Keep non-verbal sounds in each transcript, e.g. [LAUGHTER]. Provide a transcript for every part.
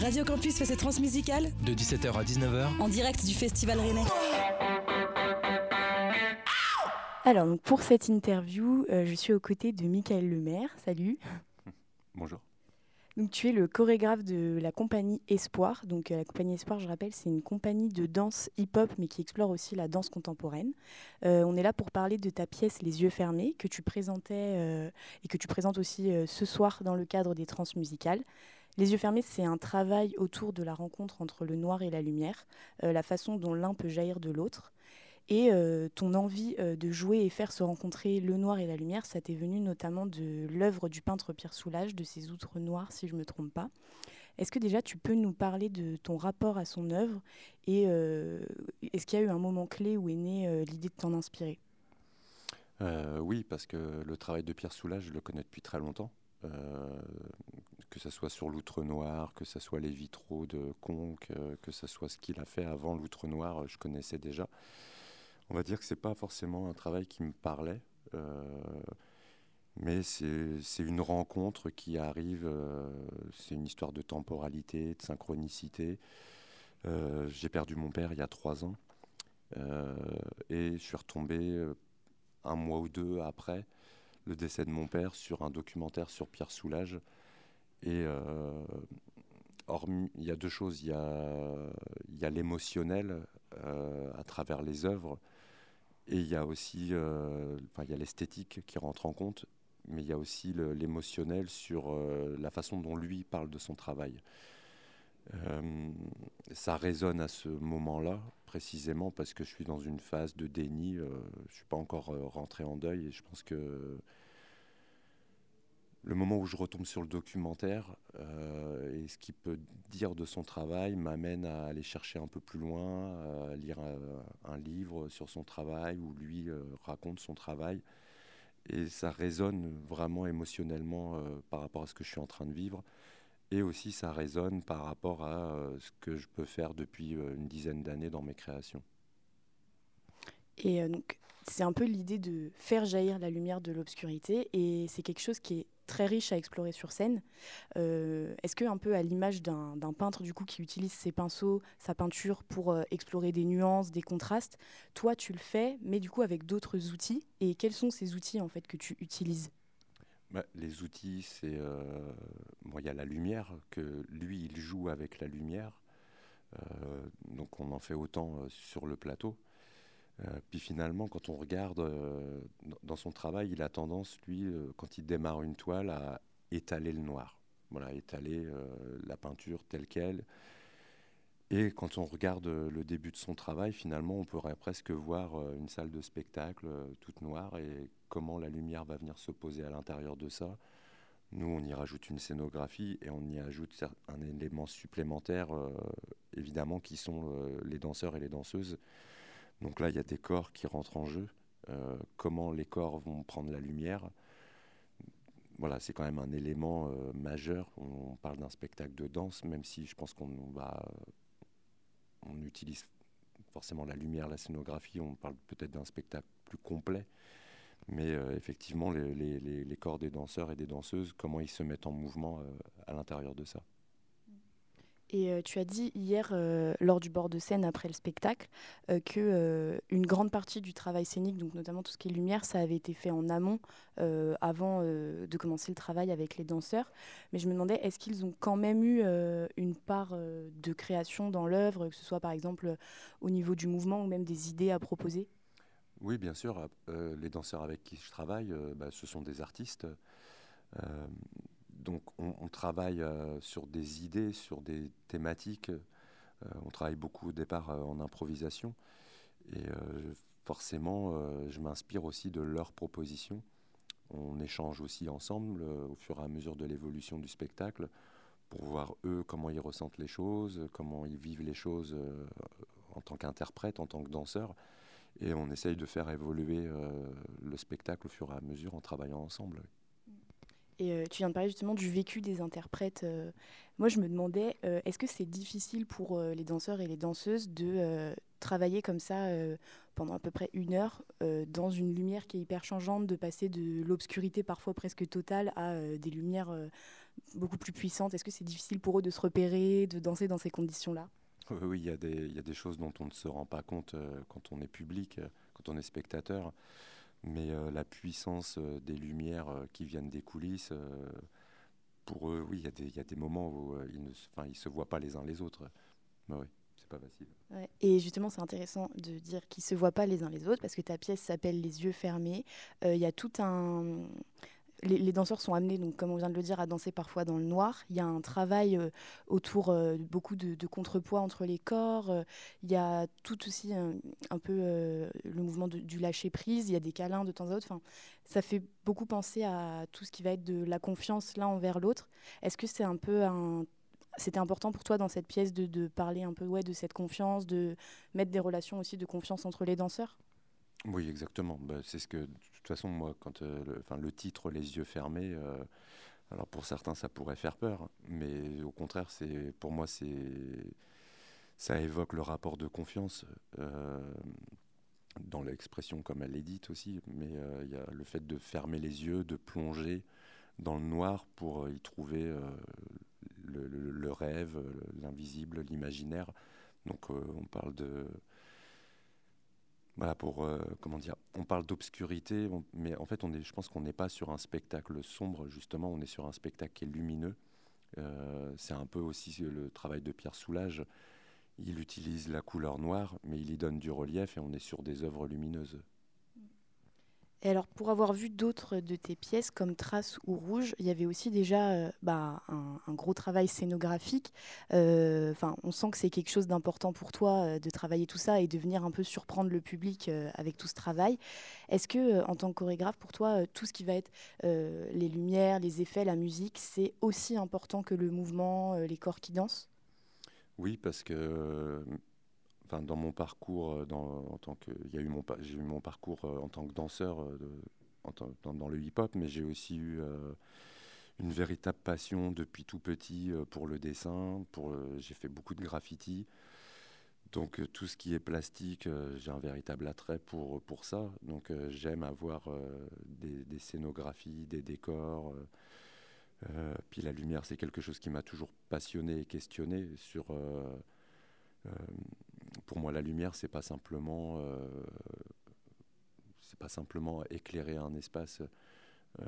Radio Campus fait ses transmusicales de 17h à 19h en direct du Festival Rennais. Alors, donc pour cette interview, euh, je suis aux côtés de Michael Lemaire. Salut. [LAUGHS] Bonjour. Donc, tu es le chorégraphe de la compagnie Espoir. Donc, euh, la compagnie Espoir, je rappelle, c'est une compagnie de danse hip-hop, mais qui explore aussi la danse contemporaine. Euh, on est là pour parler de ta pièce Les yeux fermés, que tu présentais et que tu présentes aussi ce soir dans le cadre des transmusicales. Les yeux fermés, c'est un travail autour de la rencontre entre le noir et la lumière, la façon dont l'un peut jaillir de l'autre. Et euh, ton envie euh, de jouer et faire se rencontrer le noir et la lumière, ça t'est venu notamment de l'œuvre du peintre Pierre Soulages, de ses outres noirs, si je ne me trompe pas. Est-ce que déjà tu peux nous parler de ton rapport à son œuvre et euh, est-ce qu'il y a eu un moment clé où est née l'idée de t'en inspirer? Oui, parce que le travail de Pierre Soulages, je le connais depuis très longtemps. Que ce soit sur l'outre noir, que ce soit les vitraux de Conques, que ce soit ce qu'il a fait avant l'outre noir, je connaissais déjà. On va dire que c'est pas forcément un travail qui me parlait, euh, mais c'est une rencontre qui arrive. Euh, c'est une histoire de temporalité, de synchronicité. Euh, j'ai perdu mon père il y a trois ans et je suis retombé un mois ou deux après le décès de mon père sur un documentaire sur Pierre Soulages. Et il y a deux choses. Il y a l'émotionnel à travers les œuvres et il y a aussi euh, il y a l'esthétique qui rentre en compte, mais il y a aussi l'émotionnel sur euh, la façon dont lui parle de son travail. Euh, ça résonne à ce moment-là, précisément parce que je suis dans une phase de déni. je ne suis pas encore rentré en deuil et je pense que le moment où je retombe sur le documentaire euh, et ce qu'il peut dire de son travail m'amène à aller chercher un peu plus loin, à lire un, livre sur son travail où lui euh, raconte son travail. Et ça résonne vraiment émotionnellement euh, par rapport à ce que je suis en train de vivre. Et aussi ça résonne par rapport à ce que je peux faire depuis une dizaine d'années dans mes créations. Et donc, c'est un peu l'idée de faire jaillir la lumière de l'obscurité. Et c'est quelque chose qui est très riche à explorer sur scène. Euh, est-ce que un peu à l'image d'un peintre du coup qui utilise ses pinceaux, sa peinture pour euh, explorer des nuances, des contrastes, toi tu le fais, mais du coup avec d'autres outils? Et quels sont ces outils en fait que tu utilises? Bah, les outils, c'est euh, il y a la lumière que lui il joue avec la lumière, donc on en fait autant sur le plateau. Euh, puis finalement, quand on regarde euh, dans son travail, il a tendance, lui, euh, quand il démarre une toile, à étaler le noir. Voilà, étaler la peinture telle qu'elle. Et quand on regarde le début de son travail, finalement, on pourrait presque voir une salle de spectacle toute noire et comment la lumière va venir se poser à l'intérieur de ça. Nous, on y rajoute une scénographie et on y ajoute un élément supplémentaire, évidemment, qui sont les danseurs et les danseuses donc là, il y a des corps qui rentrent en jeu. Euh, comment les corps vont prendre la lumière. Voilà, c'est quand même un élément euh, majeur. On, parle d'un spectacle de danse, même si je pense qu'on va, on utilise forcément la lumière, la scénographie. On parle peut-être d'un spectacle plus complet. Mais euh, effectivement, les, corps des danseurs et des danseuses, comment ils se mettent en mouvement à l'intérieur de ça. Et euh, tu as dit hier, euh, lors du bord de scène après le spectacle, euh, que une grande partie du travail scénique, donc notamment tout ce qui est lumière, ça avait été fait en amont, avant de commencer le travail avec les danseurs. Mais je me demandais, est-ce qu'ils ont quand même eu une part de création dans l'œuvre, que ce soit par exemple au niveau du mouvement ou même des idées à proposer? Oui, bien sûr. les danseurs avec qui je travaille, bah, ce sont des artistes donc on, travaille euh, sur des idées, sur des thématiques. Euh, on travaille beaucoup au départ euh, en improvisation. Et forcément, je m'inspire aussi de leurs propositions. On échange aussi ensemble au fur et à mesure de l'évolution du spectacle pour voir eux comment ils ressentent les choses, comment ils vivent les choses en tant qu'interprète, en tant que danseur. Et on essaye de faire évoluer le spectacle au fur et à mesure en travaillant ensemble. Et euh, tu viens de parler justement du vécu des interprètes. Euh. moi, je me demandais, euh, est-ce que c'est difficile pour les danseurs et les danseuses de travailler comme ça pendant à peu près une heure dans une lumière qui est hyper changeante, de passer de l'obscurité parfois presque totale à des lumières beaucoup plus puissantes? Est-ce que c'est difficile pour eux de se repérer, de danser dans ces conditions-là? Oui, il y, a des, il y, a des choses dont on ne se rend pas compte quand on est public, quand on est spectateur. Mais la puissance des lumières qui viennent des coulisses, pour eux, oui, il y, a des moments où ils ne ils se voient pas les uns les autres. Mais oui pas facile. Et justement, c'est intéressant de dire qu'ils se voient pas les uns les autres parce que ta pièce s'appelle Les yeux fermés. Euh, il y a tout un. Les, danseurs sont amenés, donc, comme on vient de le dire, à danser parfois dans le noir. Il y a un travail euh, autour euh, beaucoup de, contrepoids entre les corps. Il y a tout aussi un, peu le mouvement du lâcher prise. Il y a des câlins de temps à autre. Enfin, ça fait beaucoup penser à tout ce qui va être de la confiance l'un envers l'autre. Est-ce que c'est un peu c'était important pour toi dans cette pièce de, parler un peu ouais, de cette confiance, de mettre des relations aussi de confiance entre les danseurs? Oui, exactement. Bah, c'est ce que, de toute façon, moi, quand euh, le, titre Les yeux fermés, euh, alors pour certains, ça pourrait faire peur, mais au contraire, c'est pour moi, c'est ça évoque le rapport de confiance. Euh, dans l'expression comme elle est dite aussi, mais il y a le fait de fermer les yeux, de plonger dans le noir pour y trouver le, rêve, l'invisible, l'imaginaire. Donc euh, on parle de voilà pour euh, comment dire on parle d'obscurité mais en fait on est je pense qu'on n'est pas sur un spectacle sombre justement on est sur un spectacle qui est lumineux. Euh, c'est un peu aussi le travail de Pierre Soulages. Il utilise la couleur noire mais il y donne du relief et on est sur des œuvres lumineuses et alors, pour avoir vu d'autres de tes pièces, comme Trace ou Rouge, il y avait aussi déjà euh, bah, un, gros travail scénographique. Euh, enfin, on sent que c'est quelque chose d'important pour toi euh, de travailler tout ça et de venir un peu surprendre le public avec tout ce travail. Est-ce que, en tant que chorégraphe, pour toi, tout ce qui va être les lumières, les effets, la musique, c'est aussi important que le mouvement, les corps qui dansent? Oui, parce que dans mon parcours, euh, en tant que, il y a eu mon, j'ai eu mon parcours euh, en tant que danseur euh, dans, le hip-hop, mais j'ai aussi eu une véritable passion depuis tout petit pour le dessin. J'ai fait beaucoup de graffiti. Donc tout ce qui est plastique, j'ai un véritable attrait pour, pour ça. Donc j'aime avoir des, des, scénographies, des décors. puis la lumière, c'est quelque chose qui m'a toujours passionné et questionné sur pour moi, la lumière, c'est pas simplement, euh, c'est pas simplement éclairer un espace. Euh,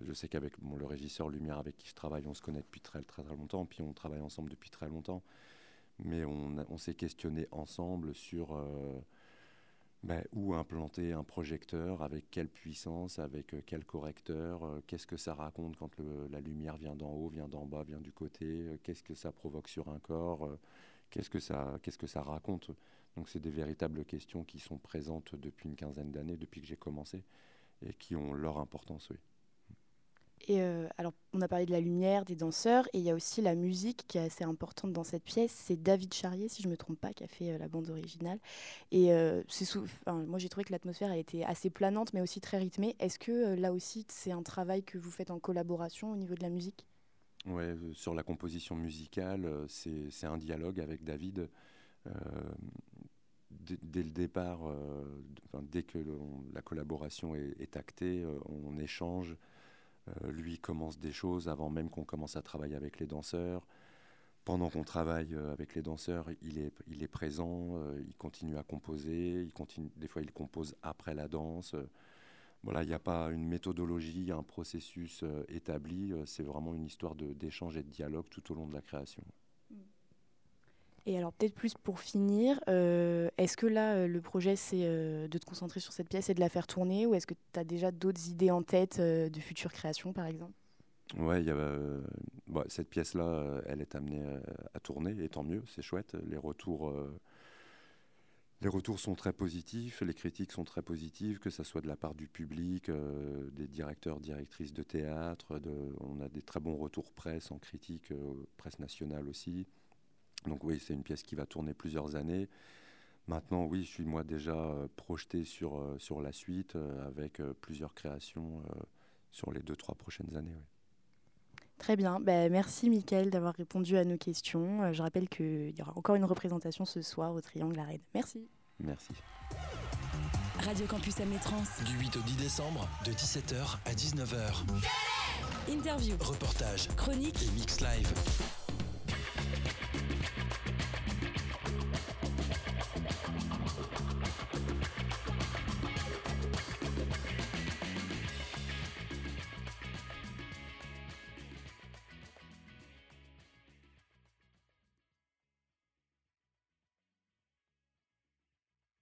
je sais qu'avec le régisseur Lumière avec qui je travaille, on se connaît depuis très très, très longtemps, puis on travaille ensemble depuis très longtemps. Mais on, s'est questionné ensemble sur euh, ben, où implanter un projecteur, avec quelle puissance, avec quel correcteur, qu'est-ce que ça raconte quand la lumière vient d'en haut, vient d'en bas, vient du côté, qu'est-ce que ça provoque sur un corps qu'est-ce que ça, raconte? Donc c'est des véritables questions qui sont présentes depuis une quinzaine d'années, depuis que j'ai commencé, et qui ont leur importance, oui. Et euh, alors, on a parlé de la lumière, des danseurs, et il y a aussi la musique qui est assez importante dans cette pièce. C'est David Charrier, si je ne me trompe pas, qui a fait euh, la bande originale. Et euh, moi, j'ai trouvé que l'atmosphère a été assez planante, mais aussi très rythmée. Est-ce que là aussi, c'est un travail que vous faites en collaboration au niveau de la musique? Ouais, euh, sur la composition musicale, euh, c'est un dialogue avec David. Euh, dès le départ, dès que la collaboration est, actée, on échange. lui commence des choses avant même qu'on commence à travailler avec les danseurs. Pendant qu'on travaille avec les danseurs, il est, présent, il continue à composer, des fois il compose après la danse. Voilà, il n'y a pas une méthodologie, un processus euh, établi. Euh, c'est vraiment une histoire d'échange et de dialogue tout au long de la création. Et alors peut-être plus pour finir, euh, est-ce que là, le projet, c'est de te concentrer sur cette pièce et de la faire tourner ou est-ce que tu as déjà d'autres idées en tête de futures créations, par exemple? Ouais, y a, bah, cette pièce-là, elle est amenée à tourner, et tant mieux, c'est chouette. Les retours les retours sont très positifs, les critiques sont très positives, que ce soit de la part du public, euh, des directeurs, directrices de théâtre. On a des très bons retours presse en critique, euh, presse nationale aussi. Donc oui, c'est une pièce qui va tourner plusieurs années. Maintenant, oui, je suis moi déjà euh, projeté sur, sur la suite avec plusieurs créations sur les deux, trois prochaines années. Très bien. Ben, merci, Mickaël, d'avoir répondu à nos questions. Euh, je rappelle qu'il y aura encore une représentation ce soir au Triangle Arène. Merci. Merci. Radio Campus Trans. Du 8 au 10 décembre, de 17h à 19h. Interview, Reportage chronique, et mix live.